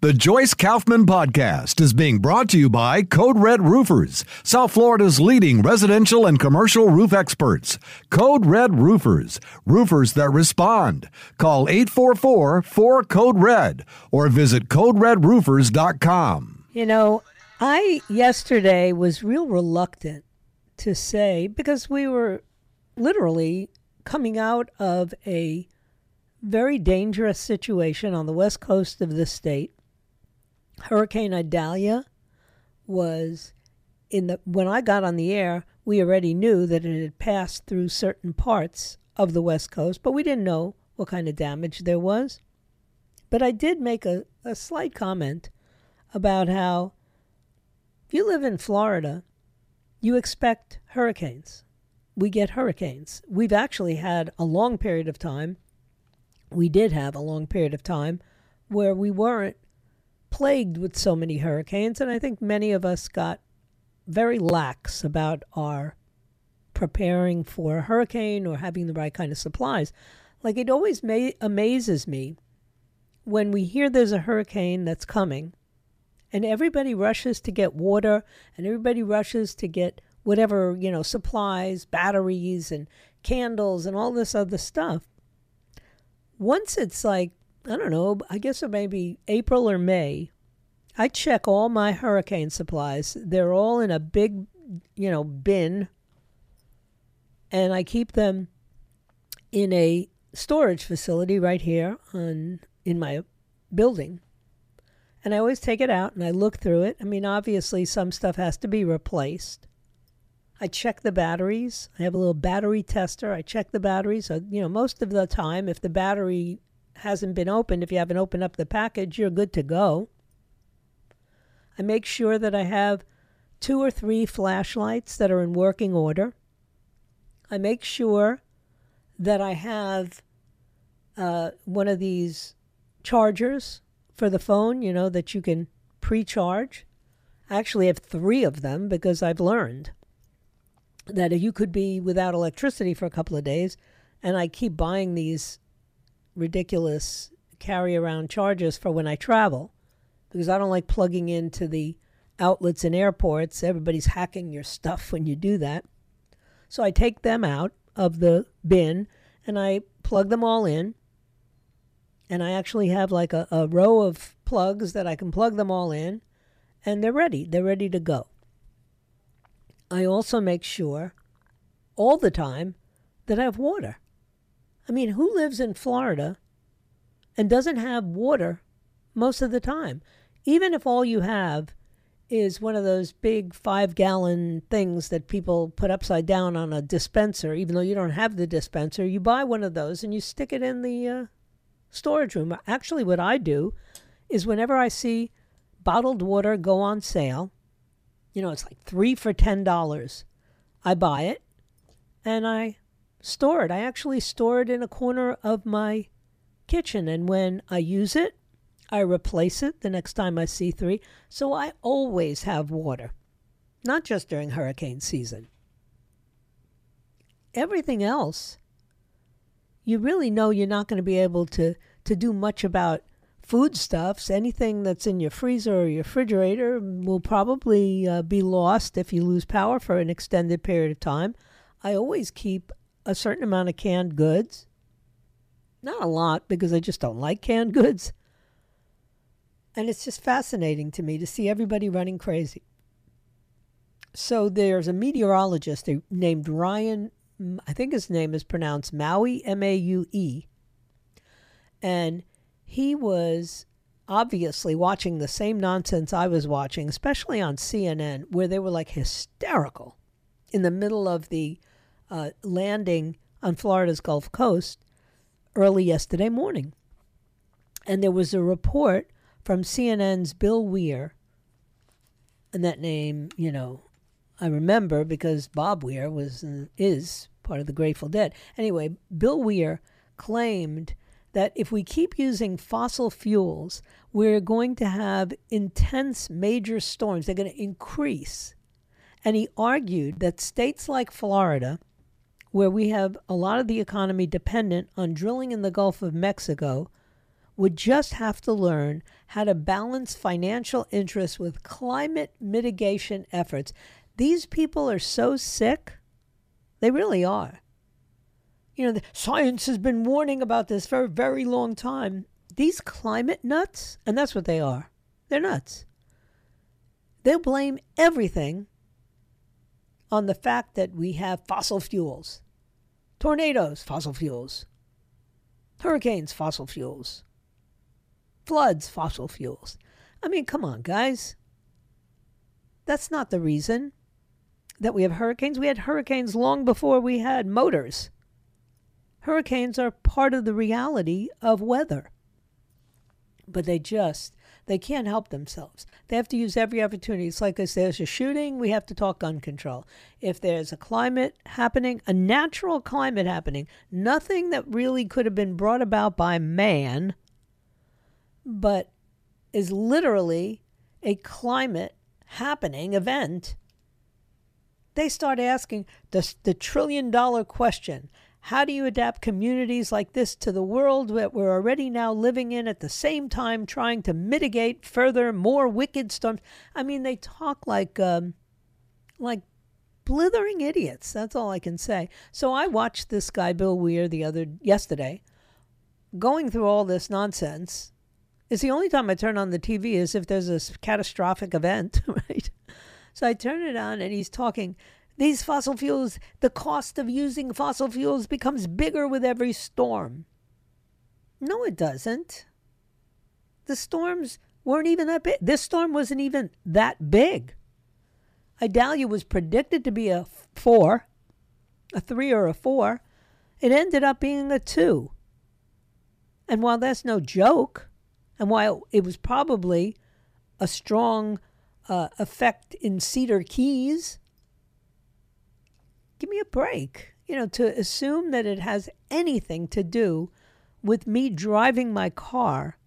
The Joyce Kaufman Podcast is being brought to you by Code Red Roofers, South Florida's leading residential and commercial roof experts. Code Red Roofers, roofers that respond. Call 844 4 Code Red or visit CodeRedRoofers.com. You know, I yesterday was real reluctant to say because we were literally coming out of a very dangerous situation on the west coast of the state Hurricane Idalia was in the when I got on the air, we already knew that it had passed through certain parts of the West Coast, but we didn't know what kind of damage there was. But I did make a, a slight comment about how if you live in Florida, you expect hurricanes. We get hurricanes. We've actually had a long period of time, we did have a long period of time where we weren't plagued with so many hurricanes, and I think many of us got very lax about our preparing for a hurricane or having the right kind of supplies. Like it always ma- amazes me when we hear there's a hurricane that's coming and everybody rushes to get water and everybody rushes to get whatever, you know, supplies, batteries and candles and all this other stuff. Once it's like I don't know, I guess it may be April or May. I check all my hurricane supplies. They're all in a big, you know, bin. And I keep them in a storage facility right here on in my building. And I always take it out and I look through it. I mean, obviously some stuff has to be replaced. I check the batteries. I have a little battery tester. I check the batteries. So, you know, most of the time, if the battery hasn't been opened, if you haven't opened up the package, you're good to go. I make sure that I have two or three flashlights that are in working order. I make sure that I have uh, one of these chargers for the phone, you know, that you can pre charge. I actually have three of them because I've learned that you could be without electricity for a couple of days. And I keep buying these ridiculous carry around charges for when I travel because I don't like plugging into the outlets in airports. Everybody's hacking your stuff when you do that. So I take them out of the bin and I plug them all in. And I actually have like a, a row of plugs that I can plug them all in and they're ready. They're ready to go. I also make sure all the time that I have water. I mean, who lives in Florida and doesn't have water most of the time? Even if all you have is one of those big five gallon things that people put upside down on a dispenser, even though you don't have the dispenser, you buy one of those and you stick it in the uh, storage room. Actually, what I do is whenever I see bottled water go on sale, you know, it's like three for $10, I buy it and I store it. I actually store it in a corner of my kitchen, and when I use it, I replace it the next time I see three. So I always have water, not just during hurricane season. Everything else, you really know you're not going to be able to, to do much about foodstuffs. Anything that's in your freezer or your refrigerator will probably uh, be lost if you lose power for an extended period of time. I always keep a certain amount of canned goods. Not a lot because I just don't like canned goods. And it's just fascinating to me to see everybody running crazy. So there's a meteorologist named Ryan, I think his name is pronounced Maui, M A U E. And he was obviously watching the same nonsense I was watching, especially on CNN, where they were like hysterical in the middle of the uh, landing on Florida's Gulf Coast early yesterday morning. And there was a report from CNN's Bill Weir. And that name, you know, I remember because Bob Weir was is part of the Grateful Dead. Anyway, Bill Weir claimed that if we keep using fossil fuels, we're going to have intense major storms. They're going to increase. And he argued that states like Florida, where we have a lot of the economy dependent on drilling in the Gulf of Mexico, would just have to learn how to balance financial interests with climate mitigation efforts. These people are so sick. They really are. You know, science has been warning about this for a very long time. These climate nuts, and that's what they are, they're nuts. They'll blame everything on the fact that we have fossil fuels. Tornadoes, fossil fuels. Hurricanes, fossil fuels. Floods, fossil fuels. I mean, come on, guys. That's not the reason that we have hurricanes. We had hurricanes long before we had motors. Hurricanes are part of the reality of weather. But they just they can't help themselves. They have to use every opportunity. It's like if there's a shooting, we have to talk gun control. If there's a climate happening, a natural climate happening, nothing that really could have been brought about by man, but is literally a climate happening event, they start asking the, the trillion dollar question how do you adapt communities like this to the world that we're already now living in at the same time trying to mitigate further more wicked storms? I mean, they talk like um, like blithering idiots. That's all I can say. So I watched this guy Bill Weir the other yesterday going through all this nonsense. It's the only time I turn on the TV is if there's a catastrophic event, right? So I turn it on and he's talking these fossil fuels, the cost of using fossil fuels becomes bigger with every storm. No, it doesn't. The storms weren't even that big. This storm wasn't even that big. Idalia was predicted to be a four, a three or a four. It ended up being a two. And while that's no joke, and while it was probably a strong uh, effect in Cedar Keys, give me a break. You know, to assume that it has anything to do with me driving my car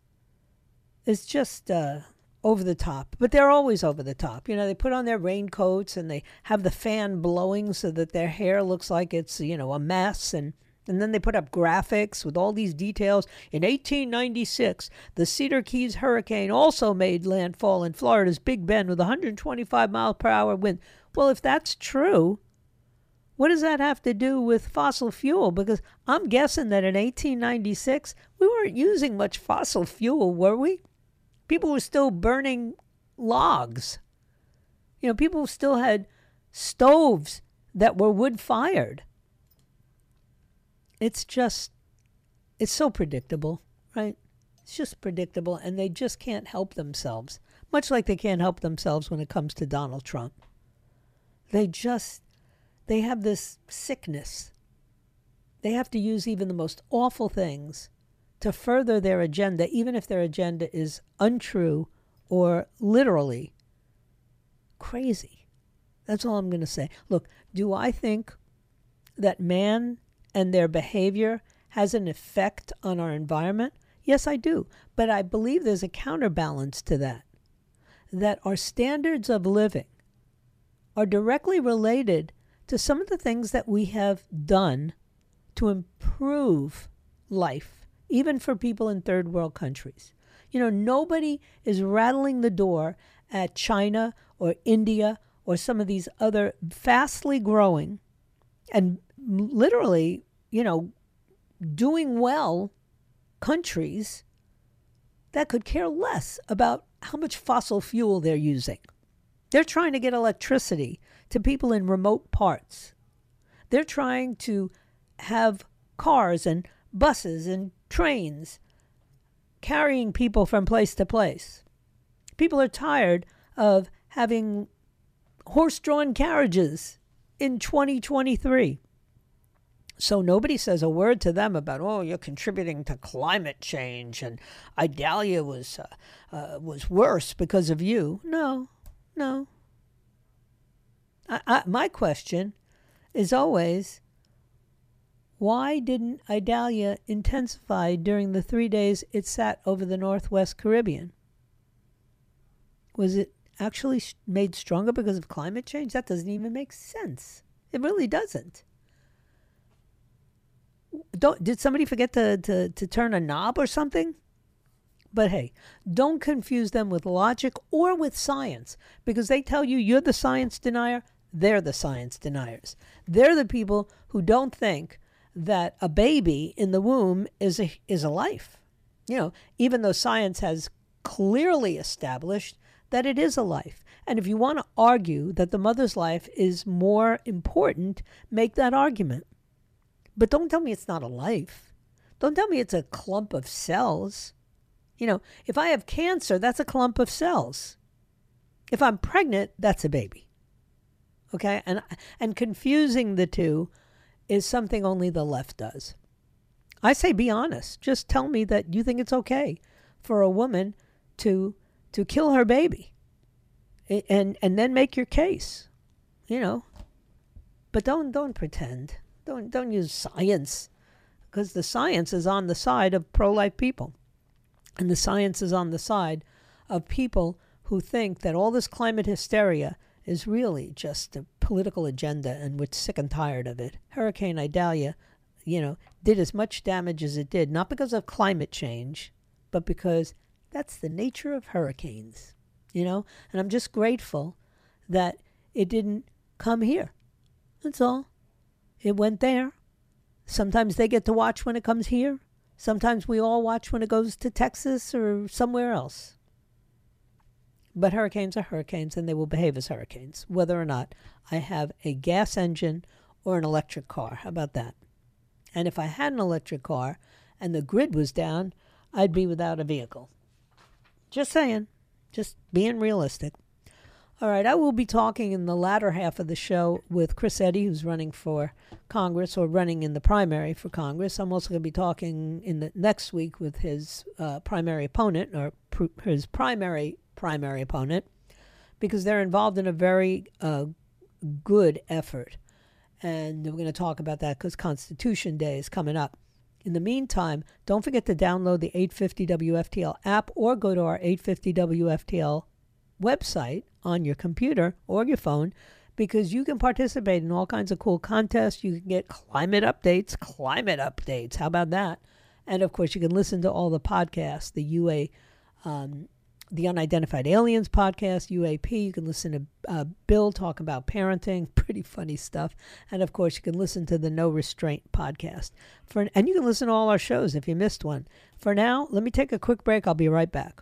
is just uh, over the top. But they're always over the top. You know, they put on their raincoats and they have the fan blowing so that their hair looks like it's, you know, a mess and and then they put up graphics with all these details. In 1896, the Cedar Keys hurricane also made landfall in Florida's Big Bend with 125 mile per hour wind. Well, if that's true, what does that have to do with fossil fuel? Because I'm guessing that in 1896, we weren't using much fossil fuel, were we? People were still burning logs. You know, people still had stoves that were wood fired. It's just, it's so predictable, right? It's just predictable, and they just can't help themselves, much like they can't help themselves when it comes to Donald Trump. They just they have this sickness. They have to use even the most awful things to further their agenda, even if their agenda is untrue or literally crazy. That's all I'm going to say. Look, do I think that man and their behavior has an effect on our environment? Yes, I do. But I believe there's a counterbalance to that. That our standards of living are directly related to some of the things that we have done to improve life, even for people in third world countries. You know, nobody is rattling the door at China or India or some of these other fastly growing and literally, you know, doing well countries that could care less about how much fossil fuel they're using. They're trying to get electricity to people in remote parts. They're trying to have cars and buses and trains carrying people from place to place. People are tired of having horse drawn carriages in 2023. So nobody says a word to them about, oh, you're contributing to climate change and Idalia was uh, uh, was worse because of you. No, no. I, I, my question is always, why didn't Idalia intensify during the three days it sat over the Northwest Caribbean? Was it actually made stronger because of climate change? That doesn't even make sense. It really doesn't. Don't did somebody forget to, to, to turn a knob or something? But hey, don't confuse them with logic or with science because they tell you you're the science denier, they're the science deniers. They're the people who don't think that a baby in the womb is a is a life. You know, even though science has clearly established that it is a life. And if you want to argue that the mother's life is more important, make that argument. But don't tell me it's not a life. Don't tell me it's a clump of cells. You know, if I have cancer, that's a clump of cells. If I'm pregnant, that's a baby. Okay? And and confusing the two is something only the left does. I say be honest. Just tell me that you think it's okay for a woman to to kill her baby. And and then make your case. You know. But don't don't pretend. Don't don't use science because the science is on the side of pro-life people. And the science is on the side of people who think that all this climate hysteria is really just a political agenda and we're sick and tired of it. Hurricane Idalia, you know, did as much damage as it did, not because of climate change, but because that's the nature of hurricanes, you know? And I'm just grateful that it didn't come here. That's all. It went there. Sometimes they get to watch when it comes here. Sometimes we all watch when it goes to Texas or somewhere else. But hurricanes are hurricanes and they will behave as hurricanes, whether or not I have a gas engine or an electric car. How about that? And if I had an electric car and the grid was down, I'd be without a vehicle. Just saying, just being realistic. All right, I will be talking in the latter half of the show with Chris Eddy, who's running for Congress or running in the primary for Congress. I'm also going to be talking in the next week with his uh, primary opponent or pr- his primary primary opponent because they're involved in a very uh, good effort, and we're going to talk about that because Constitution Day is coming up. In the meantime, don't forget to download the 850 WFTL app or go to our 850 WFTL website on your computer or your phone because you can participate in all kinds of cool contests. You can get climate updates, climate updates. How about that? And of course, you can listen to all the podcasts, the UA, um, the Unidentified Aliens podcast, UAP. You can listen to uh, Bill talk about parenting, pretty funny stuff. And of course, you can listen to the No Restraint podcast. For and you can listen to all our shows if you missed one. For now, let me take a quick break. I'll be right back.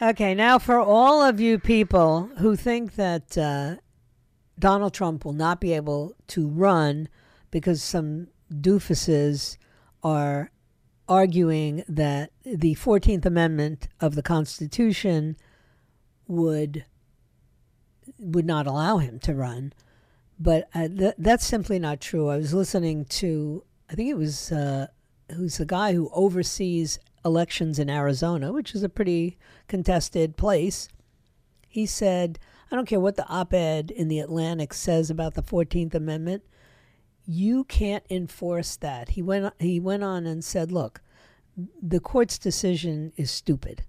Okay, now for all of you people who think that uh, Donald Trump will not be able to run because some doofuses are arguing that the 14th Amendment of the Constitution would would not allow him to run. But uh, th- that's simply not true. I was listening to, I think it was, uh, who's the guy who oversees elections in Arizona, which is a pretty contested place. He said, I don't care what the op ed in the Atlantic says about the 14th Amendment, you can't enforce that. He went, he went on and said, Look, the court's decision is stupid.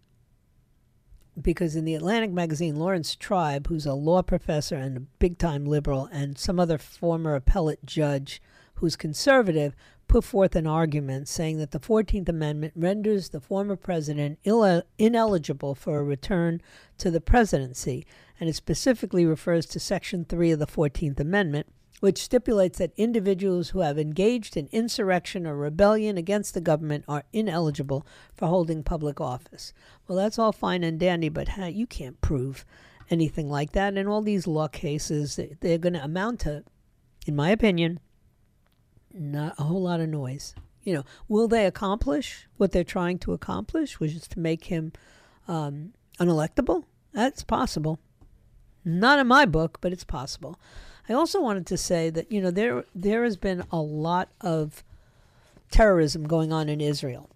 Because in the Atlantic magazine, Laurence Tribe, who's a law professor and a big time liberal, and some other former appellate judge who's conservative, put forth an argument saying that the 14th Amendment renders the former president Ill- ineligible for a return to the presidency, and it specifically refers to Section 3 of the 14th Amendment, which stipulates that individuals who have engaged in insurrection or rebellion against the government are ineligible for holding public office. Well, that's all fine and dandy, but huh, you can't prove anything like that. And all these law cases, they're going to amount to, in my opinion, not a whole lot of noise. You know, will they accomplish what they're trying to accomplish, which is to make him um, unelectable? That's possible. Not in my book, but it's possible. I also wanted to say that you know there there has been a lot of terrorism going on in Israel.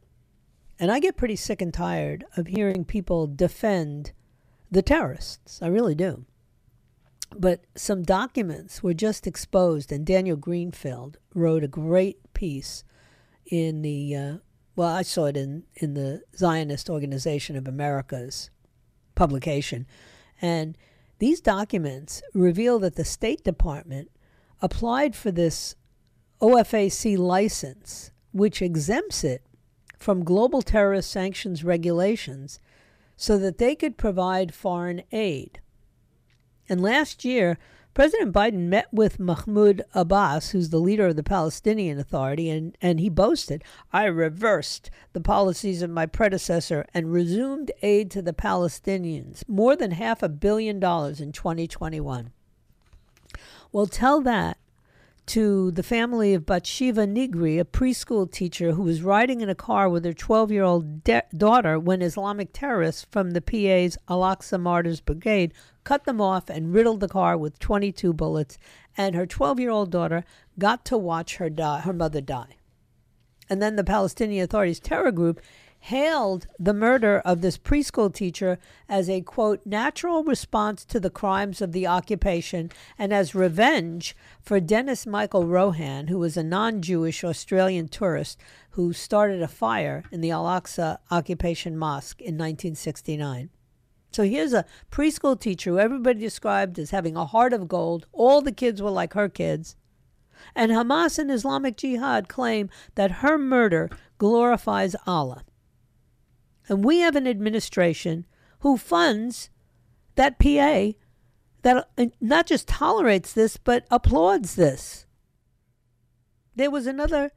And I get pretty sick and tired of hearing people defend the terrorists. I really do. But some documents were just exposed, and Daniel Greenfield wrote a great piece in the, uh, well, I saw it in, in the Zionist Organization of America's publication. And these documents reveal that the State Department applied for this OFAC license, which exempts it from global terrorist sanctions regulations so that they could provide foreign aid. And last year, President Biden met with Mahmoud Abbas, who's the leader of the Palestinian Authority, and, and he boasted, I reversed the policies of my predecessor and resumed aid to the Palestinians, more than half a billion dollars in 2021. Well, tell that to the family of Bathsheba Nigri, a preschool teacher who was riding in a car with her 12 year old de- daughter when Islamic terrorists from the PA's Al Aqsa Martyrs Brigade cut them off and riddled the car with 22 bullets, and her 12 year old daughter got to watch her, die, her mother die. And then the Palestinian Authority's terror group hailed the murder of this preschool teacher as a quote natural response to the crimes of the occupation and as revenge for Dennis Michael Rohan, who was a non-Jewish Australian tourist who started a fire in the Al-Aqsa occupation mosque in 1969. So here's a preschool teacher who everybody described as having a heart of gold. All the kids were like her kids. And Hamas and Islamic Jihad claim that her murder glorifies Allah. And we have an administration who funds that PA that uh, not just tolerates this, but applauds this. There was another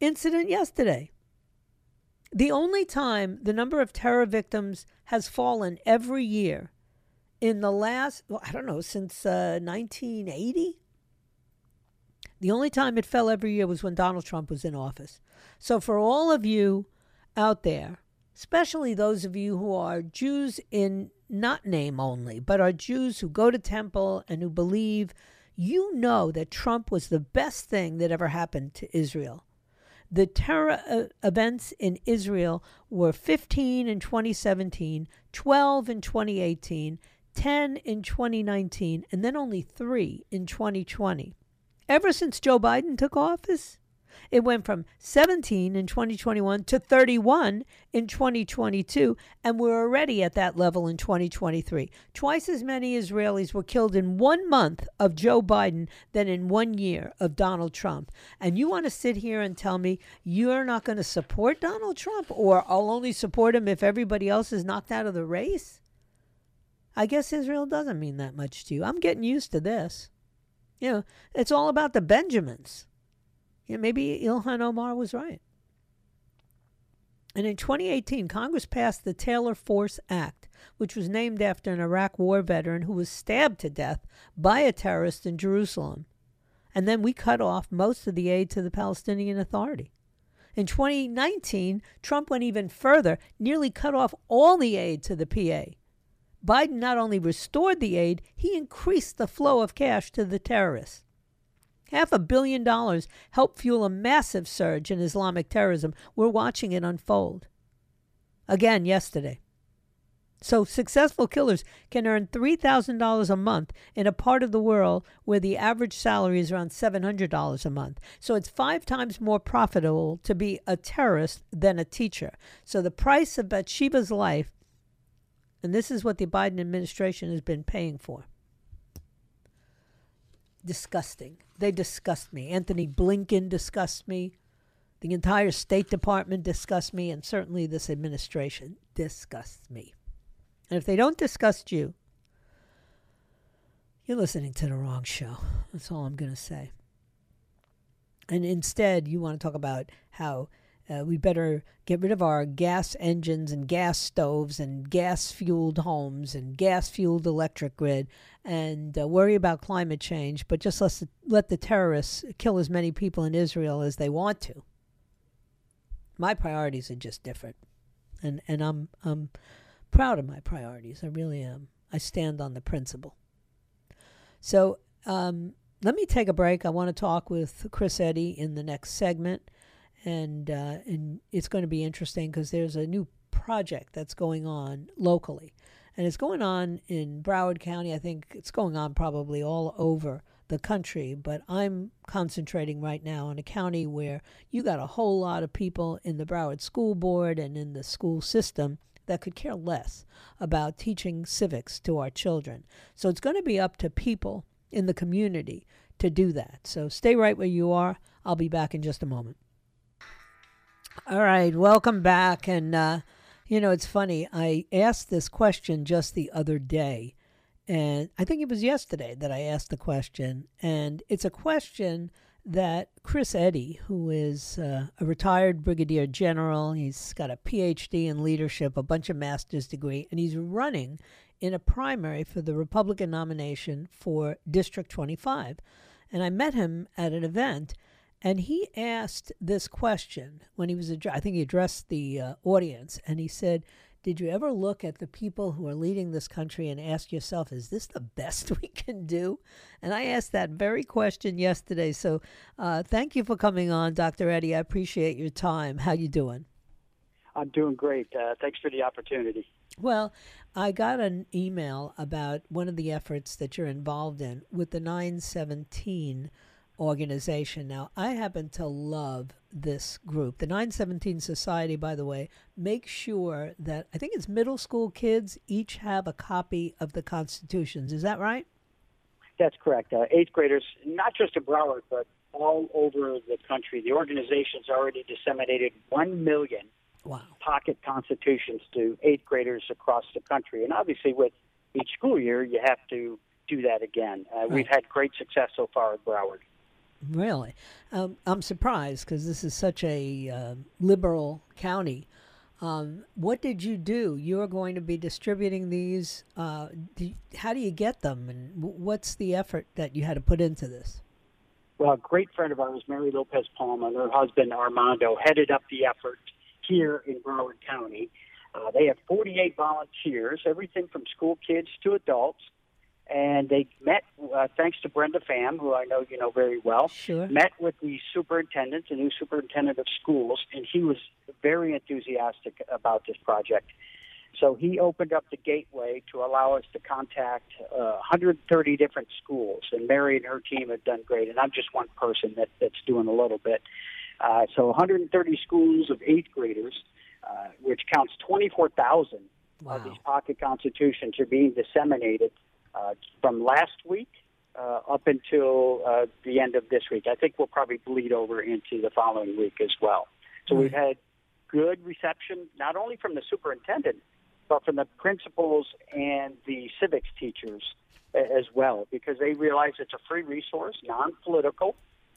incident yesterday. The only time the number of terror victims has fallen every year in the last, well, I don't know, since uh, 1980? The only time it fell every year was when Donald Trump was in office. So, for all of you out there especially those of you who are Jews in not name only, but are Jews who go to temple and who believe, you know that Trump was the best thing that ever happened to Israel. The terror uh, events in Israel were 15 in 2017, 12 in 2018, 10 in 2019, and then only three in 2020. Ever since Joe Biden took office, it went from 17 in 2021 to 31 in 2022, and we're already at that level in 2023. Twice as many Israelis were killed in one month of Joe Biden than in one year of Donald Trump. And you want to sit here and tell me you're not going to support Donald Trump, or I'll only support him if everybody else is knocked out of the race? I guess Israel doesn't mean that much to you. I'm getting used to this. You know, it's all about the Benjamins. Yeah, maybe Ilhan Omar was right. And in 2018, Congress passed the Taylor Force Act, which was named after an Iraq war veteran who was stabbed to death by a terrorist in Jerusalem. And then we cut off most of the aid to the Palestinian Authority. In 2019, Trump went even further, nearly cut off all the aid to the PA. Biden not only restored the aid, he increased the flow of cash to the terrorists. Half a billion dollars helped fuel a massive surge in Islamic terrorism. We're watching it unfold. Again, yesterday. So, successful killers can earn $3,000 a month in a part of the world where the average salary is around $700 a month. So, it's five times more profitable to be a terrorist than a teacher. So, the price of Bathsheba's life, and this is what the Biden administration has been paying for disgusting. They disgust me. Antony Blinken disgusts me. The entire State Department disgusts me, and certainly this administration disgusts me. And if they don't disgust you, you're listening to the wrong show. That's all I'm going to say. And instead, you want to talk about how uh, we better get rid of our gas engines and gas stoves and gas fueled homes and gas fueled electric grid and uh, worry about climate change, but just let the, let the terrorists kill as many people in Israel as they want to. My priorities are just different. And, and I'm, I'm proud of my priorities. I really am. I stand on the principle. So um, let me take a break. I want to talk with Chris Eddy in the next segment and uh, and it's going to be interesting because there's a new project that's going on locally, and it's going on in Broward County. I think it's going on probably all over the country, but I'm concentrating right now on a county where you got a whole lot of people in the Broward School Board and in the school system that could care less about teaching civics to our children. So it's going to be up to people in the community to do that. So stay right where you are. I'll be back in just a moment. All right, welcome back. And, uh, you know, it's funny. I asked this question just the other day. And I think it was yesterday that I asked the question. And it's a question that Chris Eddy, who is uh, a retired brigadier general, he's got a PhD in leadership, a bunch of master's degree, and he's running in a primary for the Republican nomination for District 25. And I met him at an event and he asked this question when he was, I think he addressed the uh, audience, and he said, Did you ever look at the people who are leading this country and ask yourself, Is this the best we can do? And I asked that very question yesterday. So uh, thank you for coming on, Dr. Eddy. I appreciate your time. How you doing? I'm doing great. Uh, thanks for the opportunity. Well, I got an email about one of the efforts that you're involved in with the 917 organization. Now, I happen to love this group. The 917 Society, by the way, makes sure that I think it's middle school kids each have a copy of the Constitutions. Is that right? That's correct. Uh, eighth graders, not just in Broward, but all over the country. The organization's already disseminated 1 million wow. pocket constitutions to eighth graders across the country. And obviously, with each school year, you have to do that again. Uh, right. We've had great success so far at Broward. Really? Um, I'm surprised because this is such a uh, liberal county. Um, what did you do? You're going to be distributing these. Uh, do, how do you get them? And what's the effort that you had to put into this? Well, a great friend of ours, Mary Lopez Palma, and her husband Armando headed up the effort here in Broward County. Uh, they have 48 volunteers, everything from school kids to adults and they met uh, thanks to Brenda Fam, who I know you know very well. Sure. Met with the superintendent, the new superintendent of schools, and he was very enthusiastic about this project. So he opened up the gateway to allow us to contact uh, 130 different schools, and Mary and her team have done great. And I'm just one person that, that's doing a little bit. Uh, so 130 schools of eighth graders, uh, which counts 24,000 wow. of these pocket constitutions, are being disseminated uh, from last week uh, up until uh, the end of this week. I think we'll probably bleed over into the following week as well. So we've had good reception, not only from the superintendent, but from the principals and the civics teachers as well, because they realize it's a free resource, non-political,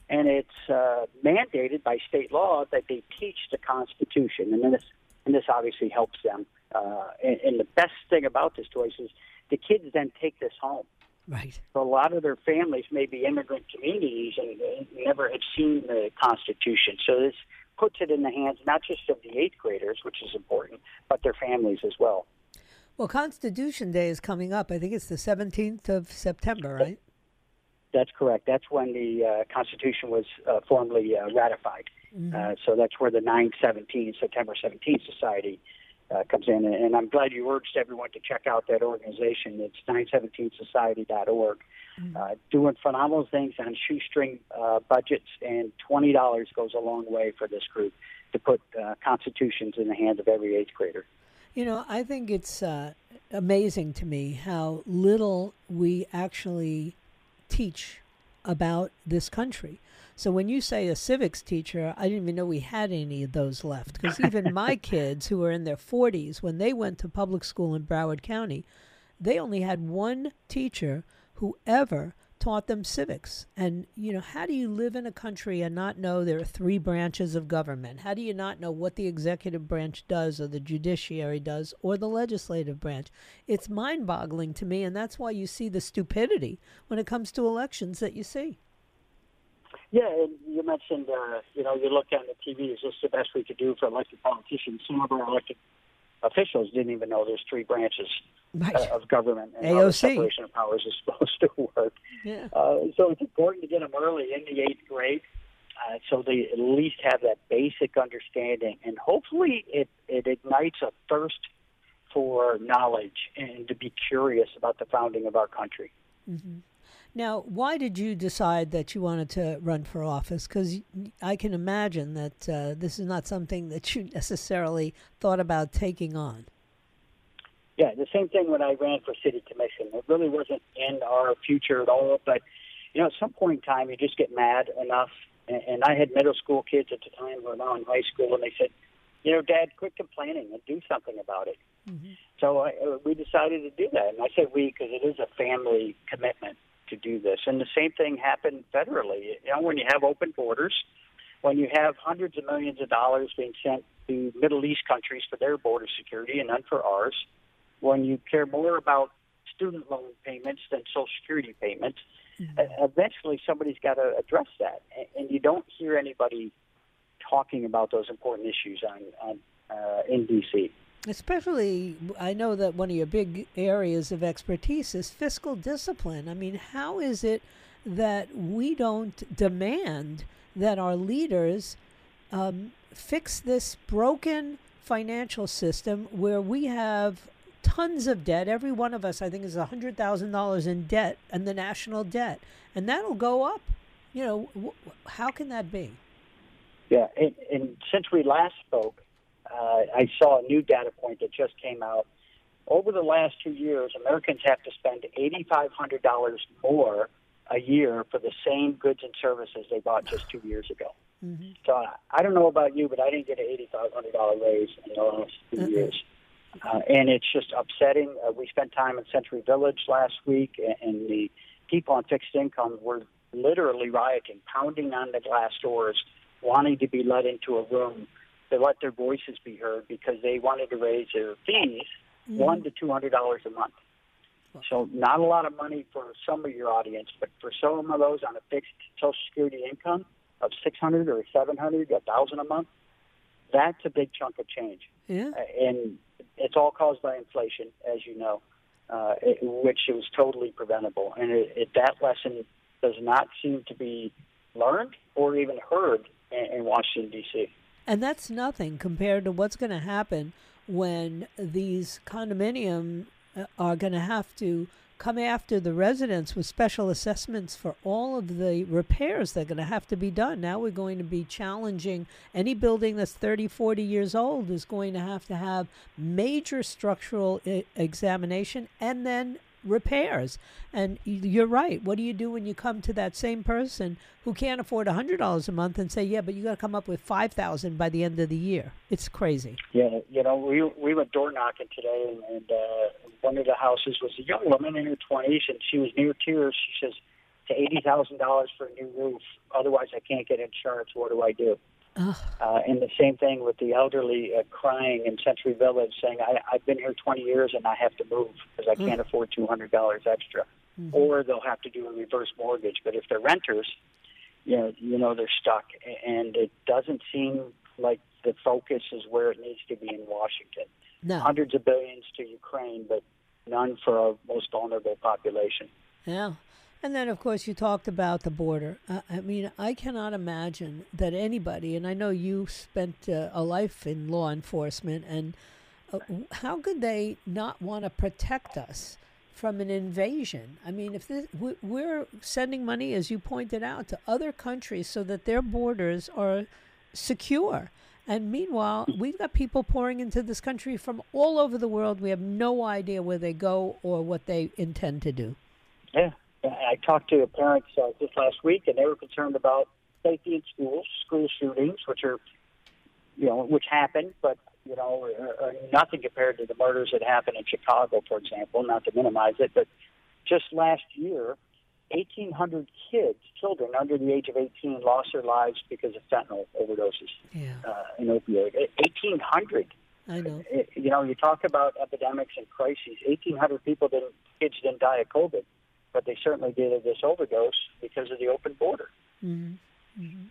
and it's uh, mandated by state law that they teach the Constitution, and this and this obviously helps them. Uh, and, and the best thing about this choice is the kids then take this home. Right. So a lot of their families may be immigrant communities and they never have seen the Constitution. So this puts it in the hands not just of the eighth graders, which is important, but their families as well. Well, Constitution Day is coming up. I think it's the 17th of September, right? That's correct. That's when the uh, Constitution was uh, formally uh, ratified. Mm-hmm. Uh, so that's where the 917, September 17th Society uh, comes in. And I'm glad you urged everyone to check out that organization. It's 917society.org. Mm-hmm. Uh, doing phenomenal things on shoestring uh, budgets, and $20 goes a long way for this group to put uh, constitutions in the hands of every eighth grader. You know, I think it's uh, amazing to me how little we actually teach about this country. So when you say a civics teacher, I didn't even know we had any of those left. Because even my kids who are in their 40s, when they went to public school in Broward County, they only had one teacher who ever taught them civics. And, you know, how do you live in a country and not know there are three branches of government? How do you not know what the executive branch does or the judiciary does or the legislative branch? It's mind boggling to me. And that's why you see the stupidity when it comes to elections that you see. Yeah, and you mentioned, uh, you know, you look on the TV, is this the best we could do for elected politicians? Some of our elected officials didn't even know there's three branches right. uh, of government and AOC. how the separation of powers is supposed to work. Yeah. Uh, so it's important to get them early in the eighth grade. Uh, so they at least have that basic understanding, and hopefully it, it ignites a thirst for knowledge and to be curious about the founding of our country. Mm-hmm. Now, why did you decide that you wanted to run for office? Because I can imagine that uh, this is not something that you necessarily thought about taking on. Yeah, the same thing when I ran for city commission. It really wasn't in our future at all. But you know, at some point in time, you just get mad enough. And, and I had middle school kids at the time who are now in high school, and they said, "You know, Dad, quit complaining and do something about it." Mm-hmm. So I, uh, we decided to do that, and I said we because it is a family commitment to do this. And the same thing happened federally. You know, when you have open borders, when you have hundreds of millions of dollars being sent to Middle East countries for their border security and none for ours, when you care more about student loan payments than Social Security payments, mm-hmm. eventually somebody's got to address that. And you don't hear anybody talking about those important issues on, on uh, in D.C. Especially, I know that one of your big areas of expertise is fiscal discipline. I mean, how is it that we don't demand that our leaders um, fix this broken financial system where we have tons of debt. Every one of us, I think, is $100,000 in debt and the national debt. And that'll go up. You know, how can that be? Yeah, and, and since we last spoke, I saw a new data point that just came out. Over the last two years, Americans have to spend $8,500 more a year for the same goods and services they bought just two years ago. Mm-hmm. So I, I don't know about you, but I didn't get an $8,500 raise in the last 2 mm-hmm. years. Uh, and it's just upsetting. Uh, we spent time in Century Village last week, and, and the people on fixed income were literally rioting, pounding on the glass doors, wanting to be let into a room to let their voices be heard because they wanted to raise their fees mm-hmm. one to two hundred dollars a month. So not a lot of money for some of your audience, but for some of those on a fixed Social Security income of six hundred or seven hundred, a thousand a month, that's a big chunk of change. Yeah. Uh, and it's all caused by inflation, as you know, uh, it, which was totally preventable. And it, it, that lesson does not seem to be learned or even heard in, in Washington D.C. And that's nothing compared to what's going to happen when these condominium uh, are going to have to come after the residents with special assessments for all of the repairs that are going to have to be done. Now we're going to be challenging any building that's 30, 40 years old is going to have to have major structural I- examination and then repairs. And you're right. What do you do when you come to that same person who can't afford $100 a month and say, "Yeah, but you got to come up with 5,000 by the end of the year." It's crazy. Yeah, you know, we we went door knocking today and, uh one of the houses was a young woman in her 20s and she was near tears. She says, "To $80,000 for a new roof. Otherwise, I can't get insurance. What do I do?" Uh, and the same thing with the elderly uh, crying in Century Village, saying, I, "I've been here 20 years and I have to move because I can't afford $200 extra." Mm-hmm. Or they'll have to do a reverse mortgage. But if they're renters, you know, you know they're stuck, and it doesn't seem like the focus is where it needs to be in Washington. No. Hundreds of billions to Ukraine, but none for our most vulnerable population. Yeah. And then, of course, you talked about the border. Uh, I mean, I cannot imagine that anybody, and I know you spent uh, a life in law enforcement, and uh, how could they not want to protect us from an invasion? I mean, if this, we're sending money, as you pointed out, to other countries so that their borders are secure. And meanwhile, we've got people pouring into this country from all over the world. We have no idea where they go or what they intend to do. Yeah, I talked to parents uh, just last week, and they were concerned about safety in schools, school shootings, which are, you know, which happen, but you know, are, are nothing compared to the murders that happened in Chicago, for example. Not to minimize it, but just last year, 1,800 kids, children under the age of 18, lost their lives because of fentanyl overdoses Yeah, uh, and opioid. 1,800. I know. You know, you talk about epidemics and crises. 1,800 people didn't, kids didn't die of COVID, but they certainly did of this overdose because of the open border. hmm hmm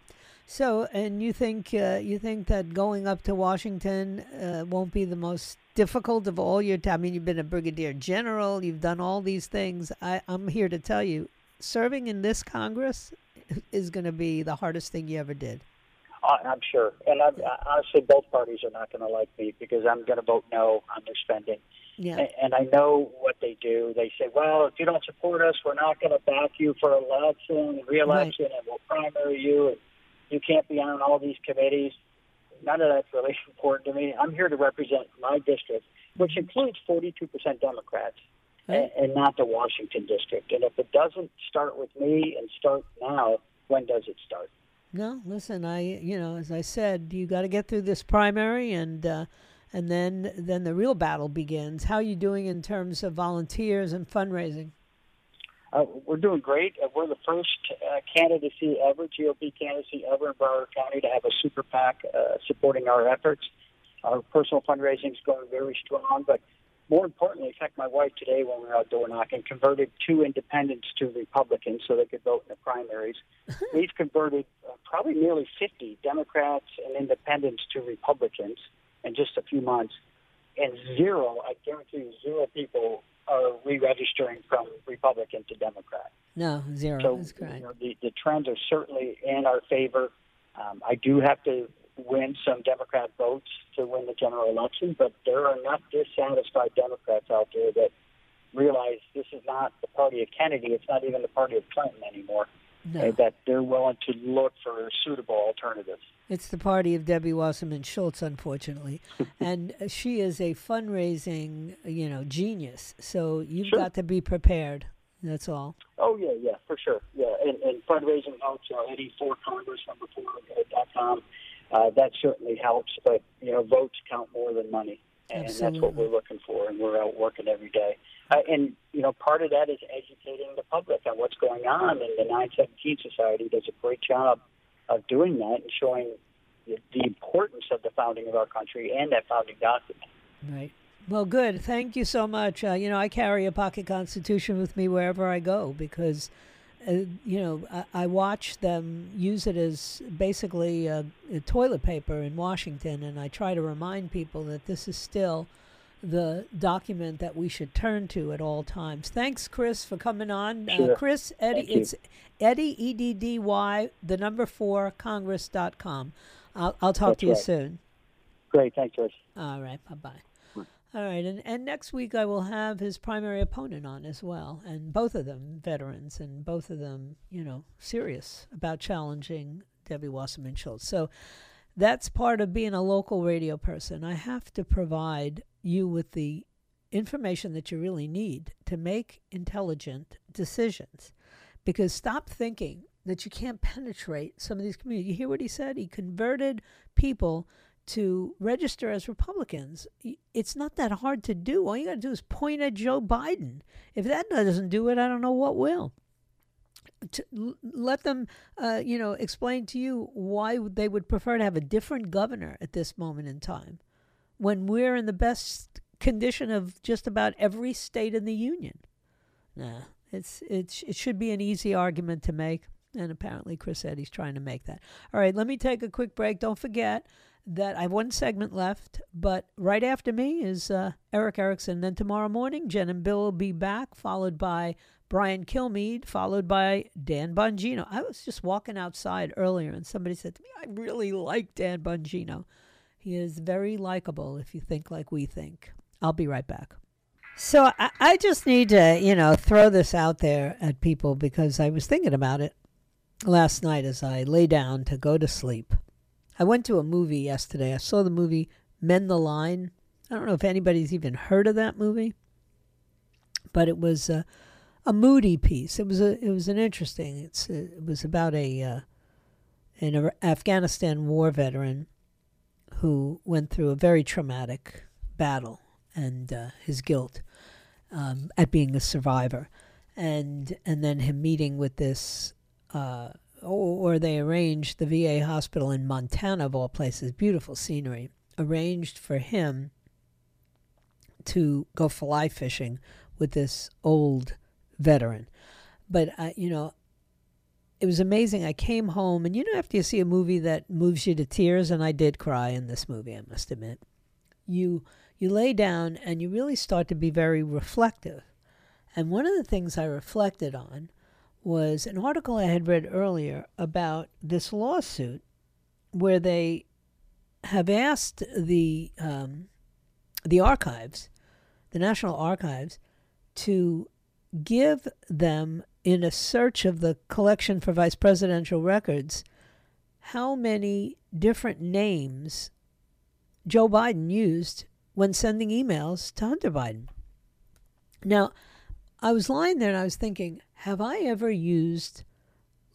So, and you think uh, you think that going up to Washington uh, won't be the most difficult of all your time? I mean, you've been a brigadier general, you've done all these things. I, I'm here to tell you, serving in this Congress is going to be the hardest thing you ever did. Uh, I'm sure. And I'm, I- honestly, both parties are not going to like me because I'm going to vote no on their spending. Yeah, And, and I know what they do. They say, well, if you don't support us, we're not going to back you for election and reelection, and we'll primary you. And you can't be on all these committees. None of that's really important to me. I'm here to represent my district, which includes 42% Democrats, and, and not the Washington district. And if it doesn't start with me and start now, when does it start? No, listen, I you know, as I said, you got to get through this primary and uh, and then then the real battle begins. How are you doing in terms of volunteers and fundraising? Uh, we're doing great. Uh, we're the first uh, candidacy ever, GOP candidacy ever in Broward County to have a super PAC uh, supporting our efforts. Our personal fundraising is going very strong, but more importantly, in fact, my wife today, when we were out door knocking, converted two independents to Republicans so they could vote in the primaries. We've converted uh, probably nearly 50 Democrats and independents to Republicans in just a few months, and zero, I guarantee you, zero people are re-registering from Republican to Democrat. No, zero. So That's correct. you know, the, the trends are certainly in our favor. Um, I do have to win some Democrat votes to win the general election, but there are enough dissatisfied Democrats out there that realize this is not the party of Kennedy. It's not even the party of Clinton anymore. No. uh, That they're willing to look for suitable alternatives. It's the party of Debbie Wasserman Schultz, unfortunately, and uh, she is a fundraising, you know, genius. So you've Sure. got to be prepared. That's all. Oh yeah, yeah, for sure. Yeah, and, and fundraising helps. Uh, Eddy for Congress number four dot com. Uh, that certainly helps, but you know, votes count more than money, and that's what we're looking for, and we're out working every day. Uh, and you know, part of that is educating the public on what's going on, and the 917 Society does a great job of doing that and showing the, the importance of the founding of our country and that founding document. Right. Well, good. Thank you so much. Uh, you know, I carry a pocket constitution with me wherever I go because, uh, you know, I, I watch them use it as basically uh, toilet paper in Washington, and I try to remind people that this is still the document that we should turn to at all times. Thanks, Chris, for coming on. Uh, Sure. Chris, Eddy, it's Eddy, E D D Y, the number four, congress.com. I'll, I'll talk That's to you right. soon. Great, thanks, Joyce. All right, bye bye. All right, and, and next week I will have his primary opponent on as well, and both of them veterans, and both of them, you know, serious about challenging Debbie Wasserman Schultz. So that's part of being a local radio person. I have to provide you with the information that you really need to make intelligent decisions. Because stop thinking that you can't penetrate some of these communities. You hear what he said? He converted people to register as Republicans. It's not that hard to do. All you got to do is point at Joe Biden. If that doesn't do it, I don't know what will. To let them, uh, you know, explain to you why they would prefer to have a different governor at this moment in time, when we're in the best condition of just about every state in the union. Nah, it's it's it should be an easy argument to make, and apparently Chris said he's trying to make that. All right, let me take a quick break. Don't forget that I have one segment left, but right after me is uh, Erick Erickson. Then tomorrow morning, Jen and Bill will be back, followed by Brian Kilmeade, followed by Dan Bongino. I was just walking outside earlier, and somebody said to me, "I really like Dan Bongino. He is very likable if you think like we think." I'll be right back. So I, I just need to, you know, throw this out there at people because I was thinking about it last night as I lay down to go to sleep. I went to a movie yesterday. I saw the movie Mending the Line. I don't know if anybody's even heard of that movie, but it was a, a moody piece. It was a it was an interesting. It's a, it was about a uh, an Afghanistan war veteran who went through a very traumatic battle and uh, his guilt um, at being a survivor. and and then him meeting with this. Uh, or they arranged the VA hospital in Montana, of all places, beautiful scenery, arranged for him to go fly fishing with this old veteran. But, uh, you know, it was amazing. I came home, and you know, after you see a movie that moves you to tears, and I did cry in this movie, I must admit, you you lay down and you really start to be very reflective. And one of the things I reflected on was an article I had read earlier about this lawsuit where they have asked the um, the archives, the National Archives, to give them in a search of the collection for vice presidential records how many different names Joe Biden used when sending emails to Hunter Biden. Now, I was lying there and I was thinking, have I ever used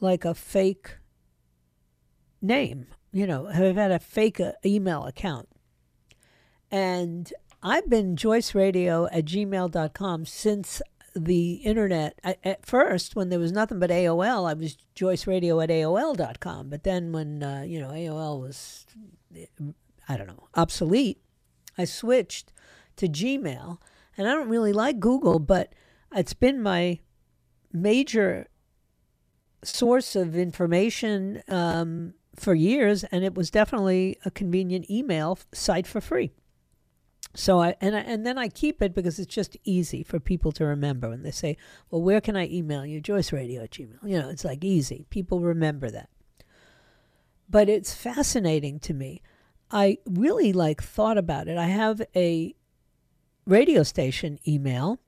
like a fake name? You know, have I had a fake uh, email account? And I've been Joyce Radio at gmail.com since the internet. At first, when there was nothing but AOL, I was Joyce Radio at AOL.com. But then when, uh, you know, AOL was, I don't know, obsolete, I switched to Gmail. And I don't really like Google, but it's been my major source of information um, for years, and it was definitely a convenient email site for free. So I and I, and then I keep it because it's just easy for people to remember when they say, "Well, where can I email you?" Joyce Radio at Gmail. You know, it's like easy. People remember that. But it's fascinating to me. I really like thought about it. I have a radio station email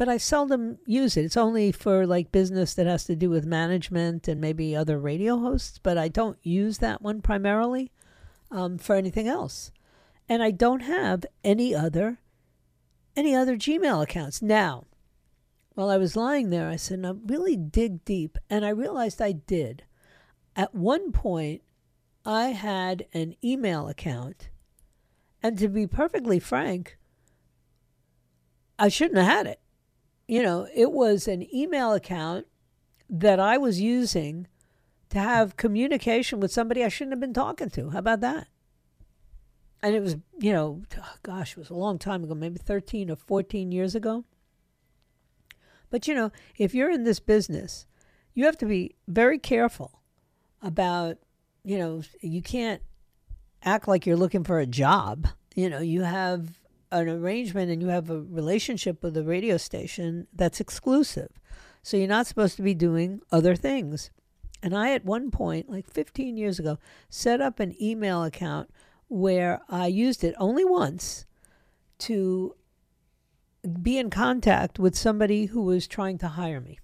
but I seldom use it. It's only for like business that has to do with management and maybe other radio hosts, but I don't use that one primarily um, for anything else. And I don't have any other any other Gmail accounts. Now, while I was lying there, I said, now really dig deep. And I realized I did. At one point, I had an email account. And to be perfectly frank, I shouldn't have had it you know, it was an email account that I was using to have communication with somebody I shouldn't have been talking to. How about that? And it was, you know, oh, gosh, it was a long time ago, maybe 13 or 14 years ago. But, you know, if you're in this business, you have to be very careful about, you know, you can't act like you're looking for a job. You know, you have an arrangement and you have a relationship with a radio station that's exclusive. So you're not supposed to be doing other things. And I, at one point, like 15 years ago, set up an email account where I used it only once to be in contact with somebody who was trying to hire me.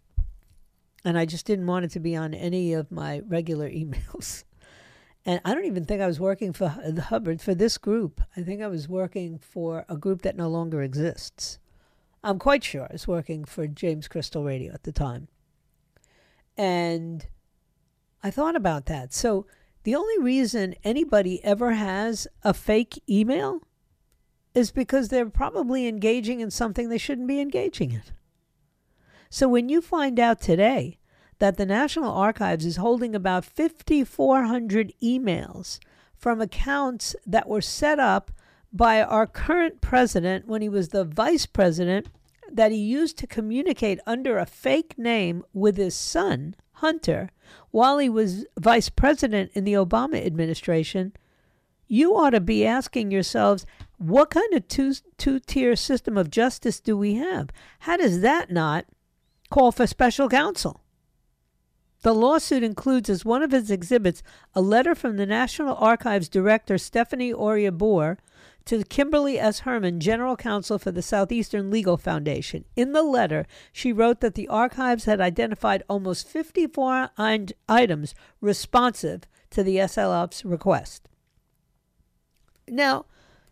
And I just didn't want it to be on any of my regular emails. And I don't even think I was working for the Hubbard for this group. I think I was working for a group that no longer exists. I'm quite sure I was working for James Crystal Radio at the time. And I thought about that. So the only reason anybody ever has a fake email is because they're probably engaging in something they shouldn't be engaging in. So when you find out today that the National Archives is holding about 5,400 emails from accounts that were set up by our current president when he was the vice president that he used to communicate under a fake name with his son, Hunter, while he was vice president in the Obama administration. You ought to be asking yourselves, what kind of two two tier system of justice do we have? How does that not call for special counsel? The lawsuit includes as one of its exhibits a letter from the National Archives Director Stephanie Auriembourg to Kimberly S. Hermann, General Counsel for the Southeastern Legal Foundation. In the letter, she wrote that the archives had identified almost 54 items responsive to the SLF's request. Now,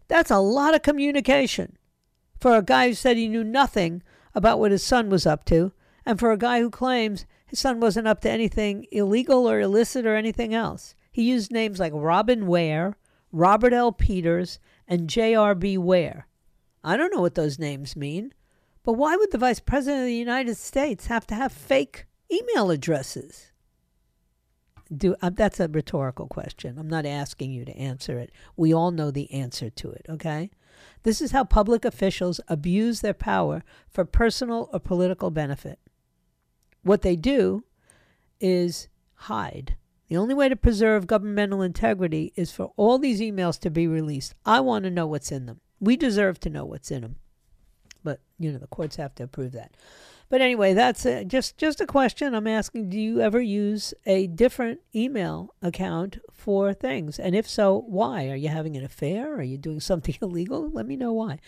that's a lot of communication for a guy who said he knew nothing about what his son was up to, and for a guy who claims his son wasn't up to anything illegal or illicit or anything else. He used names like Robin Ware, Robert L. Peters, and J.R.B. Ware. I don't know what those names mean, But why would the Vice President of the United States have to have fake email addresses? Do uh, that's a rhetorical question. I'm not asking you to answer it. We all know the answer to it, okay? This is how public officials abuse their power for personal or political benefit. What they do is hide. The only way to preserve governmental integrity is for all these emails to be released. I want to know what's in them. We deserve to know what's in them. But, you know, the courts have to approve that. But anyway, that's a, just just a question I'm asking. Do you ever use a different email account for things? And if so, why? Are you having an affair? Are you doing something illegal? Let me know why.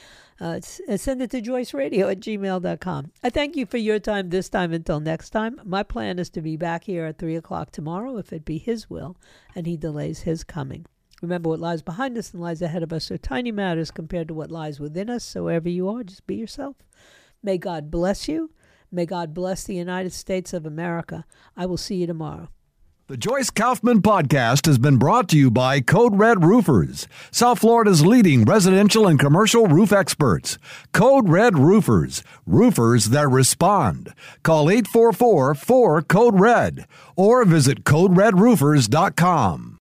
Uh, uh send it to joyceradio at gmail.com. I thank you for your time this time until next time. My plan is to be back here at 3 o'clock tomorrow if it be His will and He delays His coming. Remember, what lies behind us and lies ahead of us are tiny matters compared to what lies within us. So, wherever you are, just be yourself. May God bless you. May God bless the United States of America. I will see you tomorrow. The Joyce Kaufman podcast has been brought to you by Code Red Roofers, South Florida's leading residential and commercial roof experts. Code Red Roofers, roofers that respond. Call 844 4 Code Red or visit CodeRedRoofers.com.